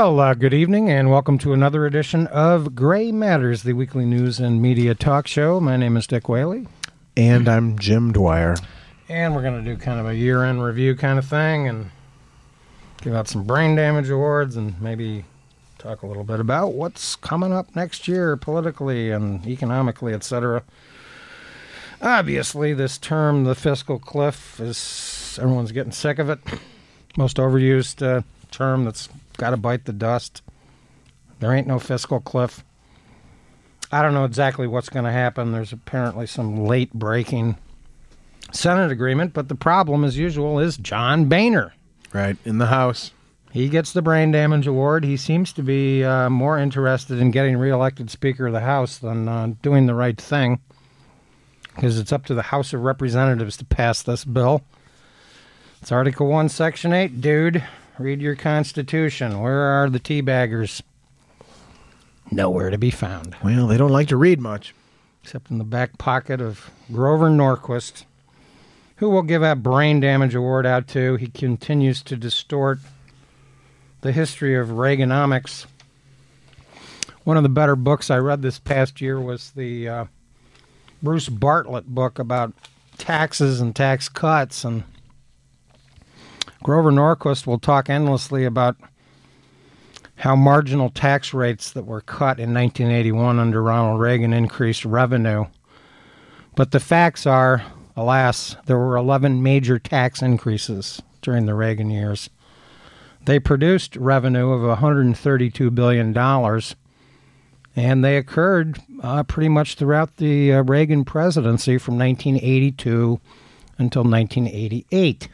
Well, uh, good evening, and welcome to another edition of Gray Matters, the weekly news and media talk show. My name is Dick Whaley, And I'm Jim Dwyer. and we're going to do kind of a year end review kind of thing and give out some brain damage awards and maybe talk a little bit about what's coming up next year politically and economically, etc. Obviously, this term, the fiscal cliff, is everyone's getting sick of it. Most overused uh, term that's got to bite the dust. There ain't no fiscal cliff. I don't know exactly what's going to happen. There's apparently some late breaking Senate agreement, but the problem, as usual, is John Boehner. Right, in the House. He gets the brain damage award. He seems to be uh, more interested in getting reelected Speaker of the House than uh, doing the right thing, because it's up to the House of Representatives to pass this bill. It's Article 1, Section 8, dude. Read your Constitution. Where are the teabaggers? Nowhere to be found, Well, they don't like to read much. except in the back pocket of Grover Norquist, who will give a brain damage award out to. He continues to distort the history of Reaganomics. One of the better books I read this past year was the uh, Bruce Bartlett book about taxes and tax cuts. And Grover Norquist will talk endlessly about how marginal tax rates that were cut in 1981 under Ronald Reagan increased revenue. But the facts are, alas, there were 11 major tax increases during the Reagan years. They produced revenue of $132 billion, and they occurred uh, pretty much throughout the uh, Reagan presidency from 1982 until 1988.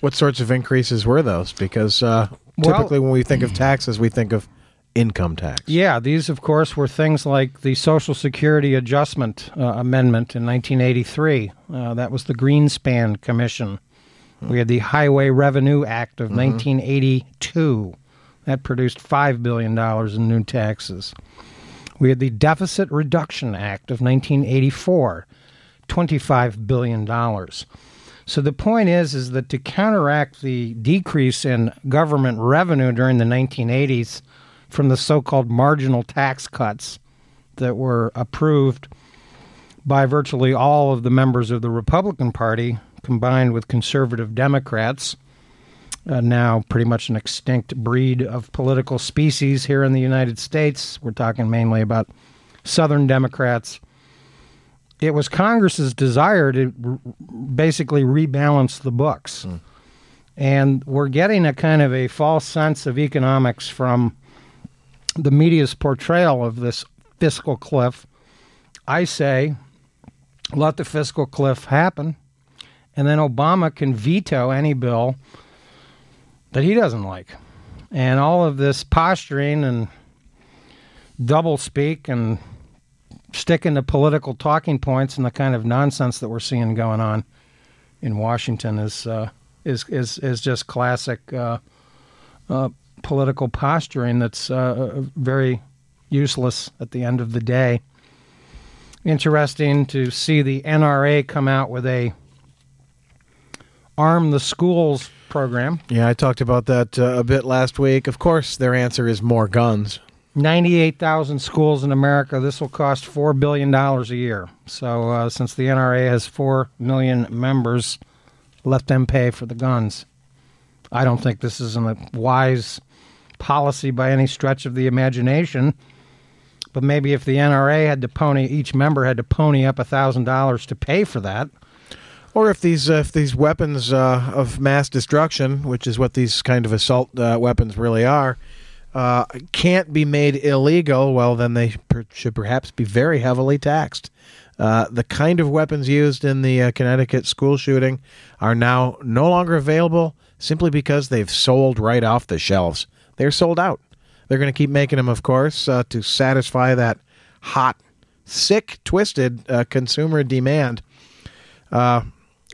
What sorts of increases were those? Because uh, Well- typically when we think of taxes, we think of income tax. Yeah, these, of course, were things like the Social Security Adjustment uh, Amendment in 1983. Uh, that was the Greenspan Commission. We had the Highway Revenue Act of 1982. That produced $5 billion in new taxes. We had the Deficit Reduction Act of 1984, $25 billion. So the point is, is that to counteract the decrease in government revenue during the 1980s from the so-called marginal tax cuts that were approved by virtually all of the members of the Republican Party, combined with conservative Democrats, uh, now pretty much an extinct breed of political species here in the United States. We're talking mainly about Southern Democrats. It was Congress's desire to r- basically rebalance the books. Hmm. And we're getting a kind of a false sense of economics from the media's portrayal of this fiscal cliff. I say, let the fiscal cliff happen, and then Obama can veto any bill that he doesn't like. And all of this posturing and double speak and sticking to political talking points and the kind of nonsense that we're seeing going on in Washington is uh, is is is just classic uh, uh, political posturing that's uh, very useless at the end of the day. Interesting to see the NRA come out with a arm the schools program. Yeah, I talked about that uh, a bit last week. Of course, their answer is more guns. 98,000 schools in America. This will cost $4 billion a year. So, uh, since the NRA has 4 million members, let them pay for the guns. I don't think this is a wise policy by any stretch of the imagination. But maybe if the NRA had to pony, each member had to pony up $1,000 to pay for that. Or if these uh, if these weapons uh, of mass destruction, which is what these kind of assault uh, weapons really are, uh, can't be made illegal, well, then they per- should perhaps be very heavily taxed. Uh, the kind of weapons used in the uh, Connecticut school shooting are now no longer available simply because they've sold right off the shelves. They're sold out. They're going to keep making them, of course, uh, to satisfy that hot, sick, twisted uh, consumer demand. Uh,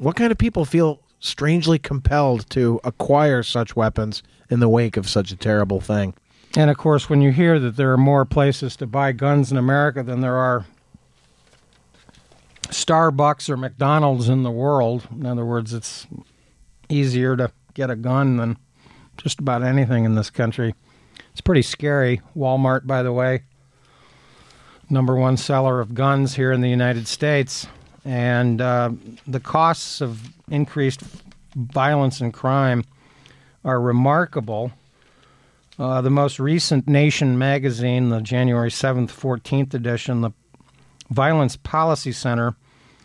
what kind of people feel strangely compelled to acquire such weapons in the wake of such a terrible thing? And of course, when you hear that there are more places to buy guns in America than there are Starbucks or McDonald's in the world, in other words, it's easier to get a gun than just about anything in this country. It's pretty scary. Walmart, by the way, number one seller of guns here in the United States. And uh, the costs of increased violence and crime are remarkable. Uh, the most recent Nation magazine, the January 7th, 14th edition, the Violence Policy Center,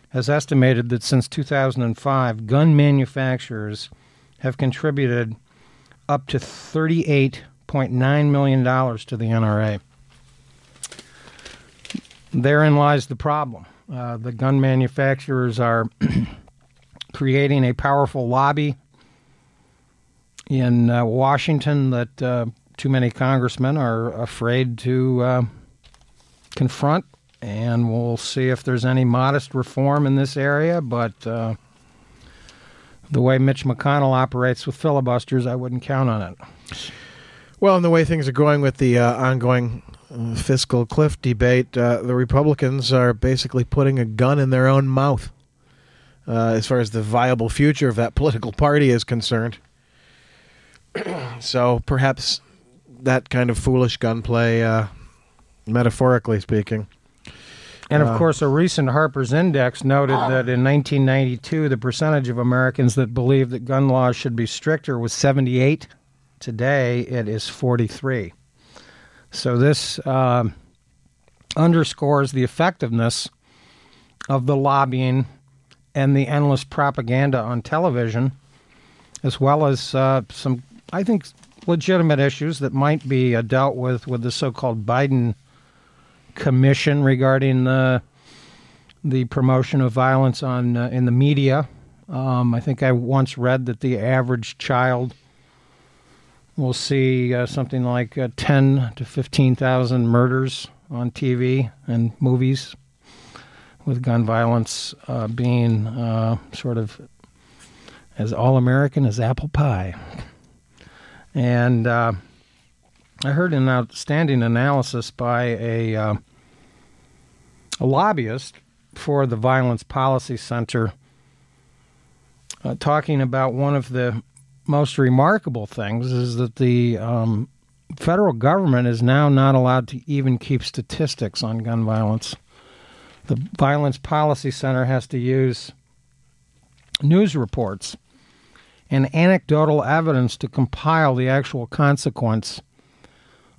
has estimated that since 2005, gun manufacturers have contributed up to $38.9 million to the NRA. Therein lies the problem. Uh, the gun manufacturers are creating a powerful lobby in uh, Washington that uh, too many congressmen are afraid to uh, confront, and we'll see if there's any modest reform in this area. But uh, the way Mitch McConnell operates with filibusters, I wouldn't count on it. Well, and the way things are going with the uh, ongoing uh, fiscal cliff debate, uh, the Republicans are basically putting a gun in their own mouth uh, as far as the viable future of that political party is concerned. so perhaps that kind of foolish gunplay, uh, metaphorically speaking. And of Uh, course, a recent Harper's Index noted that in 1992, the percentage of Americans that believed that gun laws should be stricter was 78. Today, it is 43. So this um underscores the effectiveness of the lobbying and the endless propaganda on television, as well as uh, some, I think, legitimate issues that might be uh, dealt with with the so-called Biden commission regarding the the promotion of violence on uh, in the media. Um, I think I once read that the average child will see uh, something like uh, ten to fifteen thousand murders on TV and movies, with gun violence uh, being uh, sort of as all American as apple pie. And uh, I heard an outstanding analysis by a uh, a lobbyist for the Violence Policy Center, uh, talking about one of the most remarkable things is that the um, federal government is now not allowed to even keep statistics on gun violence. The Violence Policy Center has to use news reports and anecdotal evidence to compile the actual consequence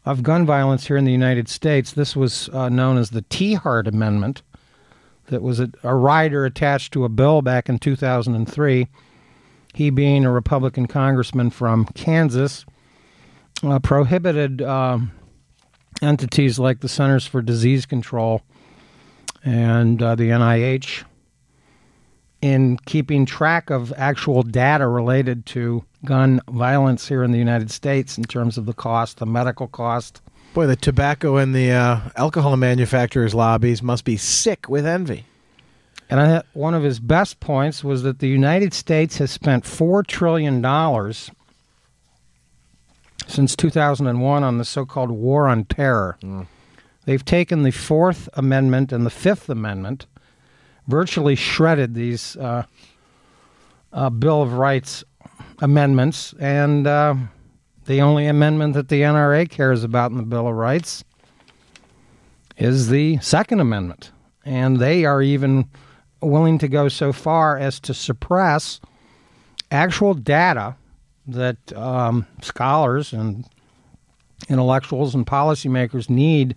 of gun violence here in the United States. This was uh, known as the Tiahrt Amendment. That was a, a rider attached to a bill back in 2003. He, being a Republican congressman from Kansas, uh, prohibited um, entities like the Centers for Disease Control and uh, the NIH in keeping track of actual data related to gun violence here in the United States in terms of the cost, the medical cost. Boy, the tobacco and the uh, alcohol manufacturers' lobbies must be sick with envy. And I, one of his best points was that the United States has spent $4 trillion since 2001 on the so called war on terror. They've taken the Fourth Amendment and the Fifth Amendment, virtually shredded these uh, uh, Bill of Rights amendments, and uh, the only amendment that the NRA cares about in the Bill of Rights is the Second Amendment. And they are even willing to go so far as to suppress actual data that um, scholars and intellectuals and policymakers need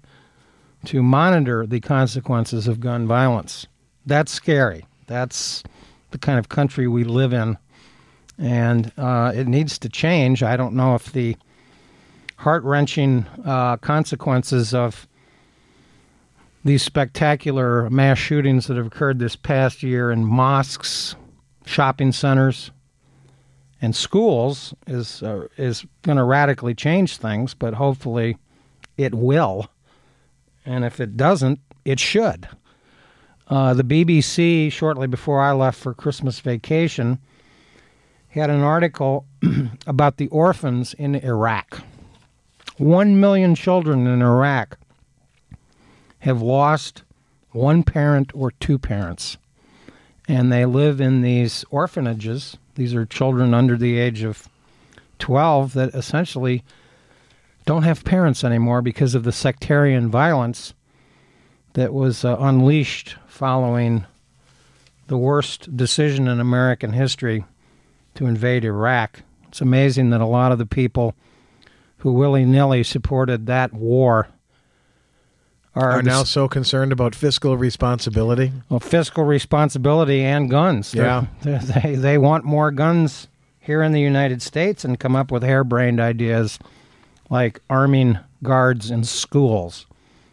to monitor the consequences of gun violence. That's scary. That's the kind of country we live in. And uh, it needs to change. I don't know if the heart wrenching uh, consequences of these spectacular mass shootings that have occurred this past year in mosques, shopping centers, and schools is uh, is going to radically change things, but hopefully it will. And if it doesn't, it should. Uh, the BBC, shortly before I left for Christmas vacation, had an article about the orphans in Iraq. One million children in Iraq have lost one parent or two parents, and they live in these orphanages. These are children under the age of 12 that essentially don't have parents anymore because of the sectarian violence that was uh, unleashed following the worst decision in American history to invade Iraq. It's amazing that a lot of the people who willy nilly supported that war are, Are now dis- so concerned about fiscal responsibility. well, fiscal responsibility and guns. They're- Yeah. they're- they they want more guns here in the United States and come up with harebrained ideas like arming guards in schools.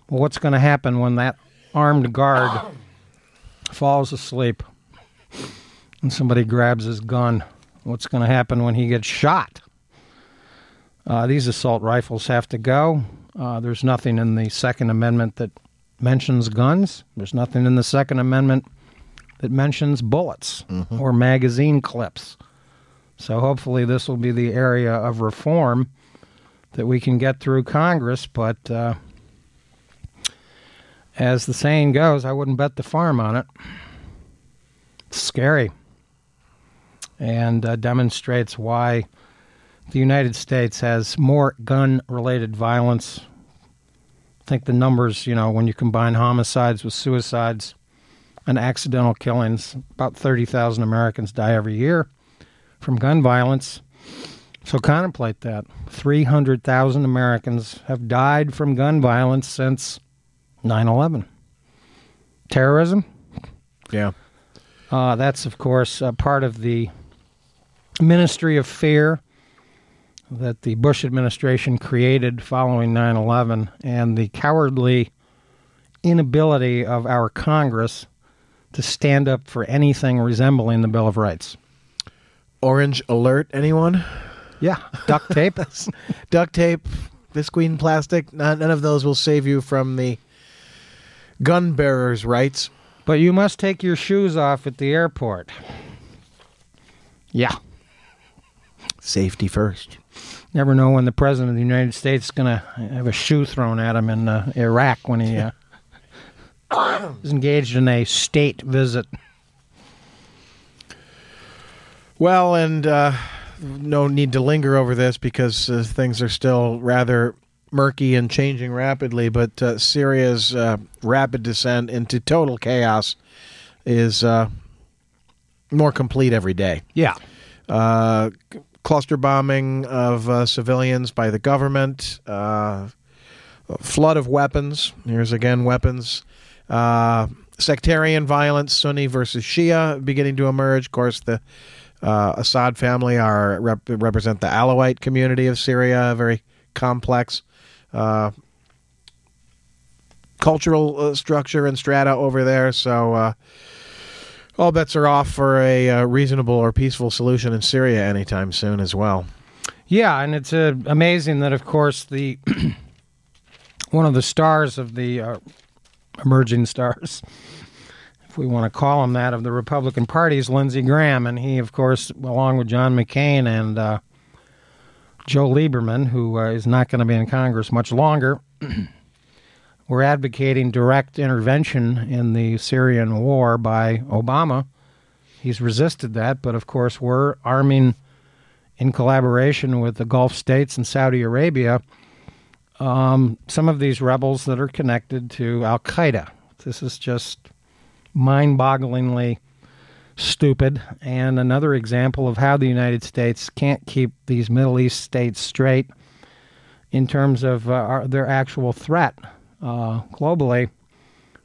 Well, what's going to happen when that armed guard falls asleep and somebody grabs his gun? What's going to happen when he gets shot? Uh, these assault rifles have to go. Uh, there's nothing in the Second Amendment that mentions guns. There's nothing in the Second Amendment that mentions bullets or magazine clips. So hopefully, this will be the area of reform that we can get through Congress. But uh, as the saying goes, I wouldn't bet the farm on it. It's scary and uh, demonstrates why the United States has more gun related violence. I think the numbers, you know, when you combine homicides with suicides and accidental killings, about 30,000 Americans die every year from gun violence. So contemplate that. 300,000 Americans have died from gun violence since 9 11. Terrorism? Yeah. Uh, that's, of course, uh, part of the Ministry of Fear that the Bush administration created following 9 11 and the cowardly inability of our Congress to stand up for anything resembling the Bill of Rights. Orange alert, anyone? Yeah, duct tape. Duct tape, visqueen plastic, none, none of those will save you from the gun bearer's rights. but you must take your shoes off at the airport. Yeah. Safety first. Never know when the president of the United States is going to have a shoe thrown at him in uh, Iraq when he uh, is engaged in a state visit. Well, and uh, no need to linger over this because uh, things are still rather murky and changing rapidly. But uh, Syria's uh, rapid descent into total chaos is uh, more complete every day. Yeah. Uh, c- cluster bombing of uh, civilians by the government, uh, flood of weapons. Here's again weapons. Uh, sectarian violence, Sunni versus Shia, beginning to emerge. Of course, the uh, Assad family are rep- represent the Alawite community of Syria, very complex uh, cultural uh, structure and strata over there. So uh, all bets are off for a uh, reasonable or peaceful solution in Syria anytime soon as well. Yeah, and it's uh, amazing that, of course, the one of the stars of the emerging stars, if we want to call him that, of the Republican Party is Lindsey Graham, and he, of course, along with John McCain and Joe Lieberman, who uh, is not going to be in Congress much longer, were advocating direct intervention in the Syrian war by Obama. He's resisted that, but of course, we're arming in collaboration with the Gulf states and Saudi Arabia, um, some of these rebels that are connected to Al Qaeda. This is just mind bogglingly stupid, and another example of how the United States can't keep these Middle East states straight in terms of uh, our, their actual threat uh, globally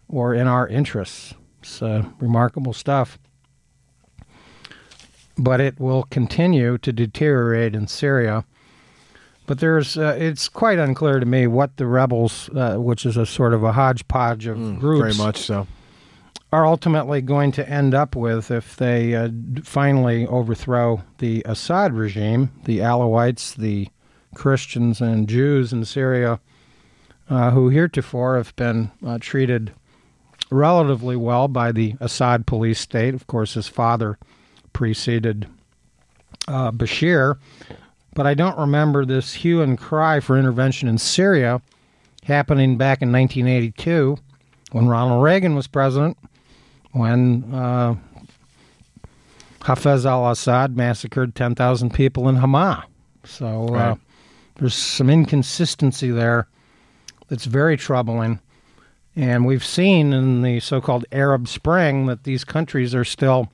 or in our interests. It's uh, remarkable stuff but it will continue to deteriorate in Syria. But there's, uh, it's quite unclear to me what the rebels, uh, which is a sort of a hodgepodge of Very groups, very much so. Are ultimately going to end up with if they uh, finally overthrow the Assad regime. The Alawites, the Christians and Jews in Syria, uh, who heretofore have been uh, treated relatively well by the Assad police state. Of course, his father preceded uh, Bashir, but I don't remember this hue and cry for intervention in Syria happening back in 1982 when Ronald Reagan was president, when uh, Hafez al Assad massacred 10,000 people in Hama. So uh, there's some inconsistency there that's very troubling. And we've seen in the so called Arab Spring that these countries are still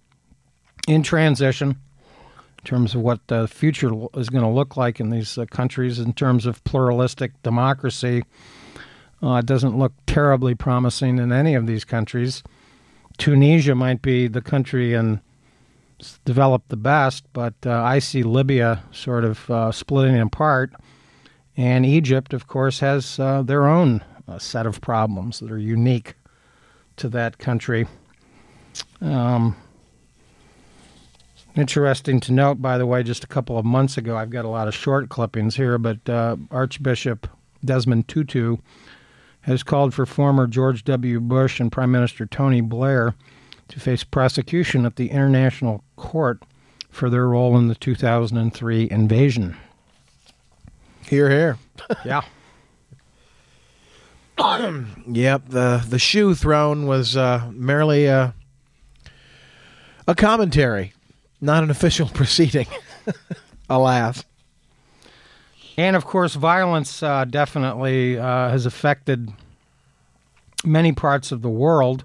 in transition in terms of what the future is going to look like in these uh, countries in terms of pluralistic democracy. Uh, it doesn't look terribly promising in any of these countries. Tunisia might be the country and developed the best, but uh, I see Libya sort of uh, splitting apart. And Egypt, of course, has uh, their own uh, set of problems that are unique to that country. Um, interesting to note, by the way, just a couple of months ago, I've got a lot of short clippings here, but uh, Archbishop Desmond Tutu has called for former George W. Bush and Prime Minister Tony Blair to face prosecution at the International Court for their role in the 2003 invasion. Here, here. yeah. yep. The the shoe thrown was uh, merely a a commentary, not an official proceeding. Alas. And of course, violence uh, definitely uh, has affected many parts of the world.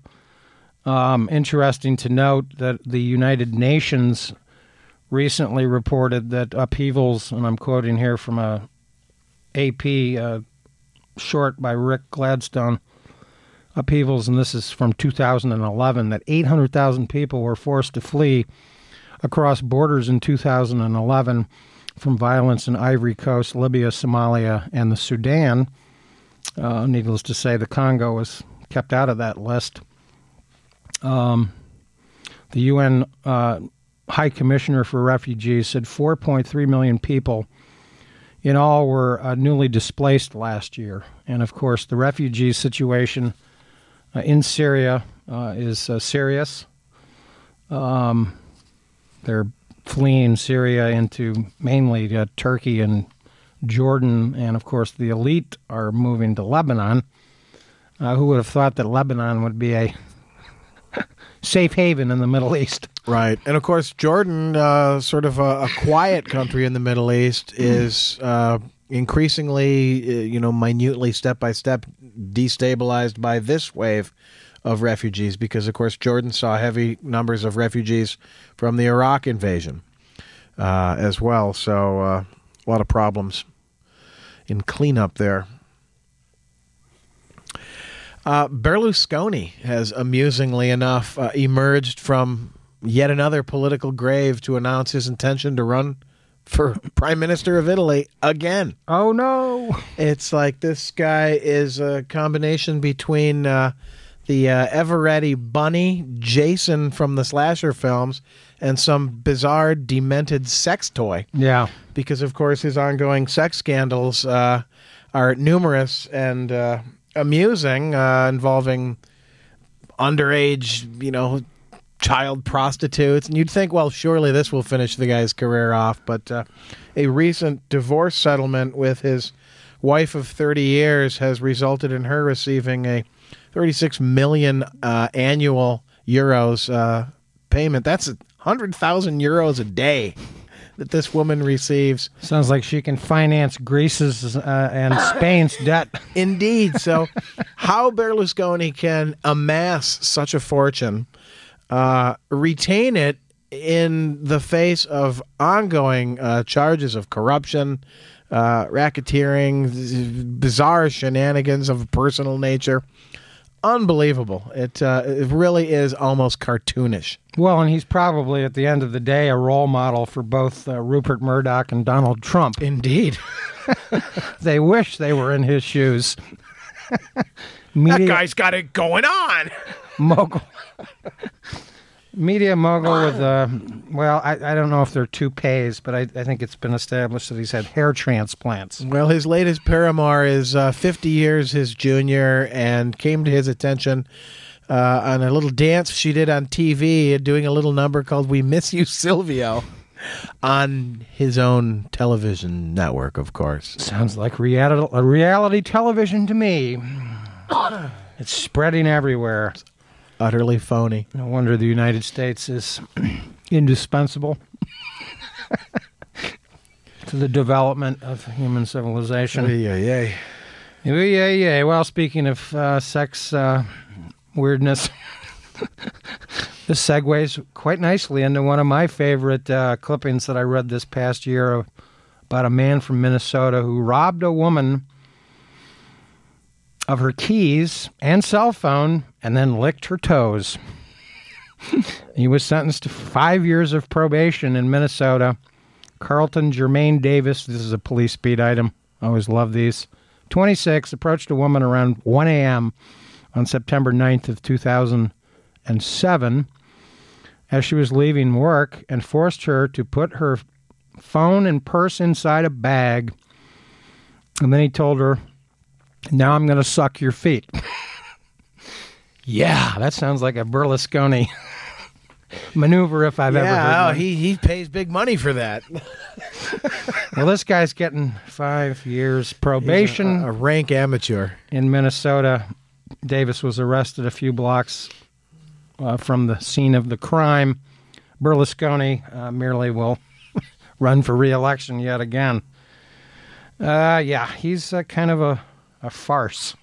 Um, interesting to note that the United Nations recently reported that upheavals, and I'm quoting here from a AP uh, short by Rick Gladstone, upheavals, and this is from 2011, that 800,000 people were forced to flee across borders in 2011 from violence in Ivory Coast, Libya, Somalia, and the Sudan. Uh, needless to say, the Congo was kept out of that list. Um, the UN uh, High Commissioner for Refugees said 4.3 million people in all were uh, newly displaced last year. And of course, the refugee situation uh, in Syria uh, is uh, serious. Um, they're fleeing Syria into mainly uh, Turkey and Jordan, and of course, the elite are moving to Lebanon. Uh, who would have thought that Lebanon would be a safe haven in the Middle East? Right, and of course, Jordan, uh, sort of a, a, quiet country in the Middle East, is uh, increasingly, uh, you know, minutely, step by step, destabilized by this wave of refugees because, of course, Jordan saw heavy numbers of refugees from the Iraq invasion uh, as well. So, uh, a lot of problems in cleanup there. Uh, Berlusconi has amusingly enough uh, emerged from yet another political grave to announce his intention to run for prime minister of Italy again. Oh no! It's like this guy is a combination between uh, the uh, ever-ready bunny Jason from the slasher films and some bizarre demented sex toy. Yeah, because of course his ongoing sex scandals uh, are numerous and uh, amusing, uh, involving underage, you know, child prostitutes. And you'd think, well, surely this will finish the guy's career off. But uh, a recent divorce settlement with his wife of 30 years has resulted in her receiving a 36 million uh, annual euros uh, payment. That's 100,000 euros a day that this woman receives. Sounds like she can finance Greece's uh, and Spain's debt. Indeed. So, how Berlusconi can amass such a fortune, uh, retain it in the face of ongoing uh, charges of corruption, uh, racketeering, bizarre shenanigans of a personal nature, unbelievable. It uh, it really is almost cartoonish. Well, and he's probably at the end of the day a role model for both uh, Rupert Murdoch and Donald Trump. Indeed, they wish they were in his shoes. Media, that guy's got it going on. Mogul. Media mogul with, uh, well, I, I don't know if they're toupees, but I, I think it's been established that he's had hair transplants. Well, his latest paramour is uh, 50 years his junior and came to his attention uh, on a little dance she did on TV, doing a little number called We Miss You, Silvio, on his own television network, of course. Sounds like reality, reality television to me. it's spreading everywhere utterly phony. No wonder the United States is indispensable. to the development of human civilization. Yeah, yeah. Yeah, yeah. Well, speaking of uh, sex uh, weirdness, this segues quite nicely into one of my favorite uh, clippings that I read this past year about a man from Minnesota who robbed a woman of her keys and cell phone and then licked her toes. he was sentenced to five years of probation in Minnesota. Carlton Jermaine Davis, this is a police beat item. I always love these. 26, approached a woman around 1 a.m. on September 9th of 2007 as she was leaving work and forced her to put her phone and purse inside a bag. And then he told her, Now I'm going to suck your feet. yeah, that sounds like a Berlusconi maneuver if I've ever heard Yeah, oh, one. he he pays big money for that. Well, this guy's getting five years probation. a, a rank amateur. in Minnesota. Davis was arrested a few blocks uh, from the scene of the crime. Berlusconi uh, merely will run for reelection yet again. Uh, yeah, he's uh, kind of a, a farce.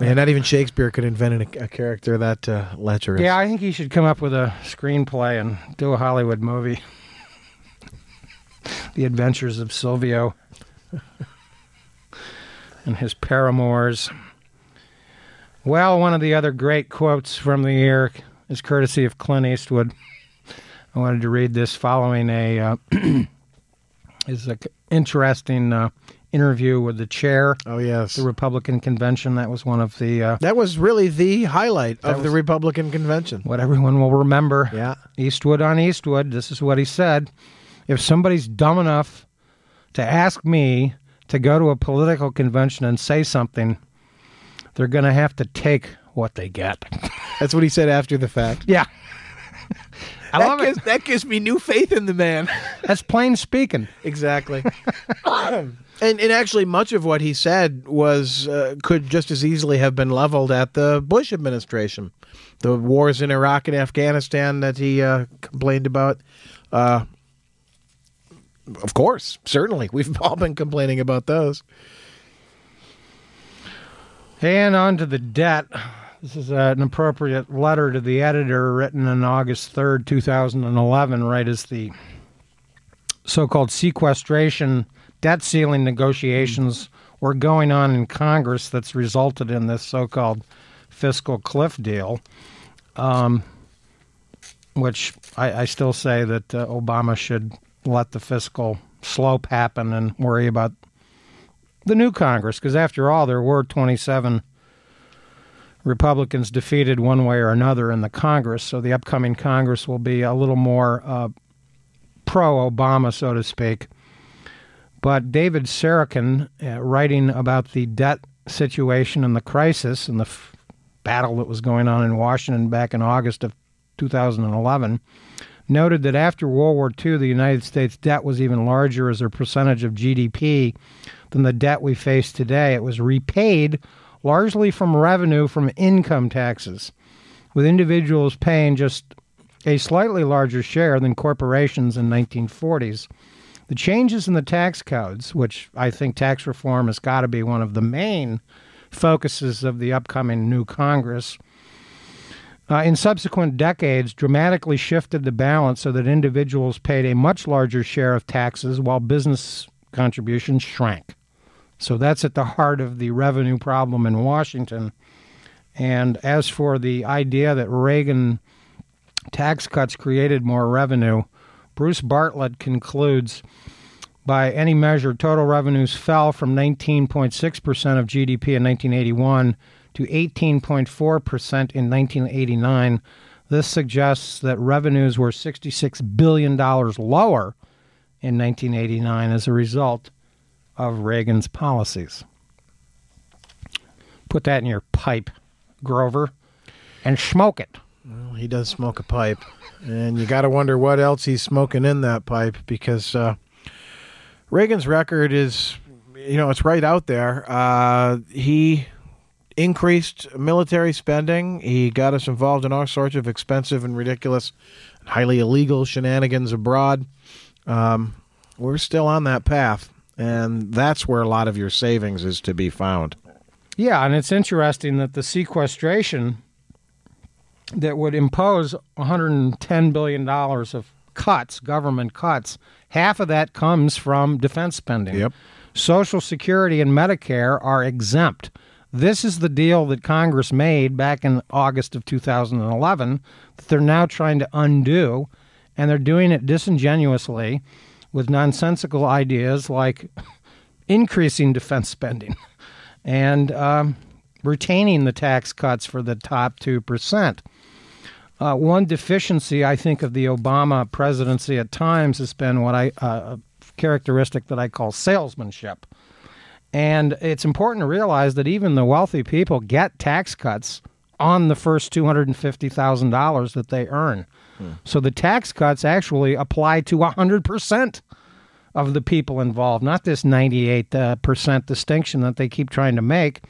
Yeah, not even Shakespeare could invent a, a character that uh, lecherous. Yeah, I think he should come up with a screenplay and do a Hollywood movie. the Adventures of Silvio and his paramours. Well, one of the other great quotes from the year is courtesy of Clint Eastwood. I wanted to read this following a uh, is a interesting uh, interview with the chair Oh yes. the Republican convention. That was one of the uh, That was really the highlight of the Republican convention. what everyone will remember. Yeah. Eastwood on Eastwood. This is what he said. If somebody's dumb enough to ask me to go to a political convention and say something, they're going to have to take what they get. That's what he said after the fact. yeah. That, love it. gives, that gives me new faith in the man. That's plain speaking. exactly. and and actually, much of what he said was uh, could just as easily have been leveled at the Bush administration. The wars in Iraq and Afghanistan that he uh, complained about. Uh, of course, certainly, we've all been complaining about those. And on to the debt. This is uh, an appropriate letter to the editor written on August 3rd, 2011, right as the so called sequestration debt ceiling negotiations were going on in Congress that's resulted in this so called fiscal cliff deal, um, which I, I still say that uh, Obama should let the fiscal slope happen and worry about the new Congress, because after all, there were 27 Republicans defeated one way or another in the Congress, so the upcoming Congress will be a little more uh, pro Obama, so to speak. But David Sarakin, uh, writing about the debt situation and the crisis and the f- battle that was going on in Washington back in August of 2011, noted that after World War II, the United States debt was even larger as a percentage of GDP than the debt we face today. It was repaid largely from revenue from income taxes, with individuals paying just a slightly larger share than corporations in 1940s. The changes in the tax codes, which I think tax reform has got to be one of the main focuses of the upcoming new Congress, uh, in subsequent decades dramatically shifted the balance so that individuals paid a much larger share of taxes while business contributions shrank. So that's at the heart of the revenue problem in Washington. And as for the idea that Reagan tax cuts created more revenue, Bruce Bartlett concludes by any measure, total revenues fell from 19.6% of GDP in 1981 to 18.4% in 1989. This suggests that revenues were $66 billion lower in 1989 as a result of Reagan's policies. Put that in your pipe, Grover, and smoke it. Well, he does smoke a pipe, and you got to wonder what else he's smoking in that pipe because uh, Reagan's record is, you know, it's right out there. Uh, he increased military spending. He got us involved in all sorts of expensive and ridiculous highly illegal shenanigans abroad. Um, we're still on that path, and that's where a lot of your savings is to be found. Yeah, and it's interesting that the sequestration that would impose 110 billion dollars of cuts, government cuts, half of that comes from defense spending. Yep. Social Security and Medicare are exempt. This is the deal that Congress made back in August of 2011 that they're now trying to undo, and they're doing it disingenuously with nonsensical ideas like increasing defense spending and um, retaining the tax cuts for the top 2%. Uh, one deficiency, I think, of the Obama presidency at times has been what I, uh, a characteristic that I call salesmanship. And it's important to realize that even the wealthy people get tax cuts on the first $250,000 that they earn. So the tax cuts actually apply to 100% of the people involved, not this 98% uh, distinction that they keep trying to make.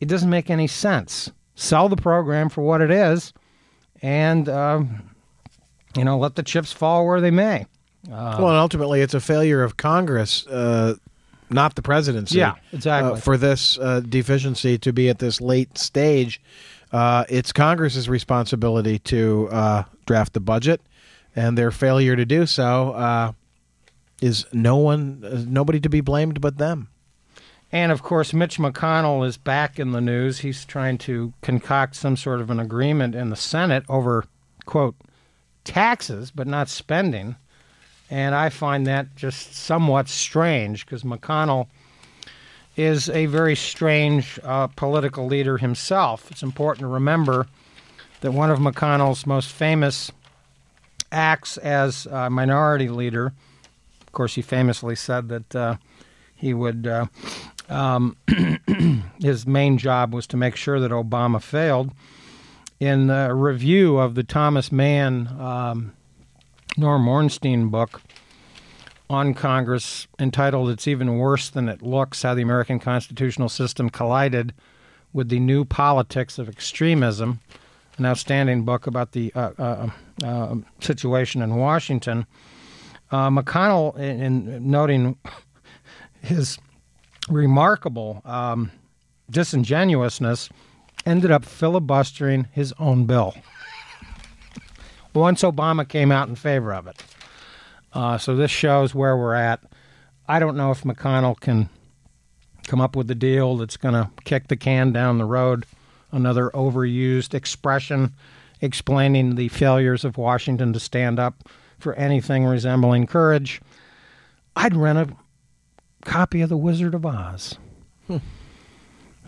It doesn't make any sense. Sell the program for what it is and, uh, you know, let the chips fall where they may. Uh, well, and ultimately, it's a failure of Congress, uh, not the presidency. Yeah, exactly. Uh, for this uh, deficiency to be at this late stage, uh, it's Congress's responsibility to uh, draft the budget, and their failure to do so is no one, nobody to be blamed but them. And of course, Mitch McConnell is back in the news. He's trying to concoct some sort of an agreement in the Senate over, quote, taxes, but not spending. And I find that just somewhat strange because McConnell is a very strange uh, political leader himself. It's important to remember that one of McConnell's most famous acts as minority leader, of course, he famously said that uh, he would. Uh, um, his main job was to make sure that Obama failed. In a review of the Thomas Mann um, Norm Ornstein book on Congress entitled It's Even Worse Than It Looks How the American Constitutional System Collided with the New Politics of Extremism, an outstanding book about the uh, uh, uh, situation in Washington. Uh, McConnell, in, in, noting his remarkable um, disingenuousness, ended up filibustering his own bill once Obama came out in favor of it. Uh, so this shows where we're at. I don't know if McConnell can come up with a deal that's going to kick the can down the road. Another overused expression explaining the failures of Washington to stand up for anything resembling courage. I'd rent a copy of The Wizard of Oz hmm.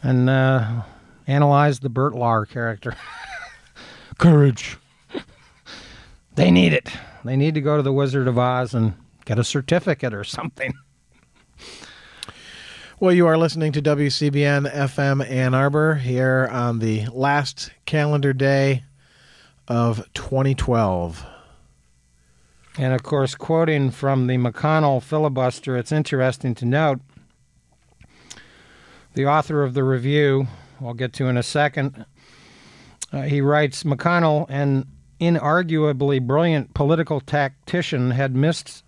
and uh, analyze the Bert Lahr character. courage. They need it. They need to go to the Wizard of Oz and get a certificate or something. Well, you are listening to WCBN FM Ann Arbor here on the last calendar day of 2012. And of course, quoting from the McConnell filibuster, it's interesting to note the author of the review, I'll get to in a second, uh, he writes McConnell and inarguably brilliant political tactician had missed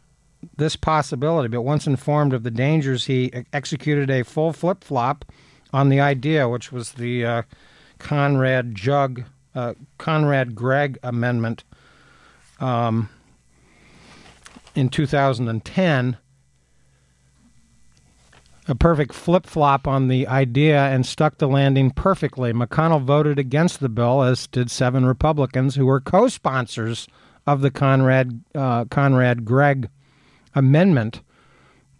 this possibility, but once informed of the dangers, he executed a full flip flop on the idea, which was the uh, Conrad Jug, uh, Conrad Gregg Amendment um, in 2010 a perfect flip flop on the idea and stuck the landing perfectly. McConnell voted against the bill, as did seven Republicans who were co sponsors of the Conrad, uh, Conrad Gregg amendment.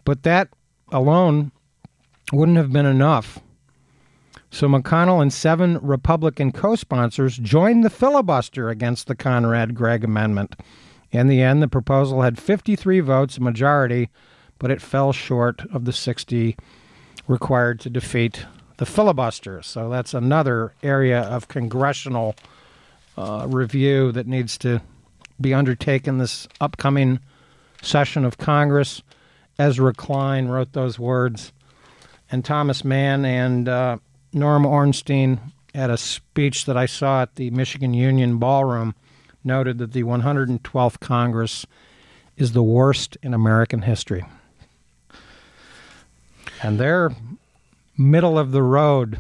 But that alone wouldn't have been enough. So McConnell and seven Republican co sponsors joined the filibuster against the Conrad Gregg amendment. In the end, the proposal had 53 votes, a majority but it fell short of the 60 required to defeat the filibuster. So that's another area of congressional uh, review that needs to be undertaken this upcoming session of Congress. Ezra Klein wrote those words, and Thomas Mann and uh, Norm Ornstein at a speech that I saw at the Michigan Union Ballroom noted that the 112th Congress is the worst in American history. And they're middle of the road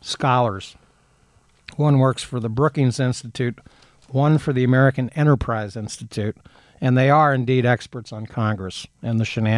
scholars. One works for the Brookings Institute, one for the American Enterprise Institute, and they are indeed experts on Congress and the shenanigans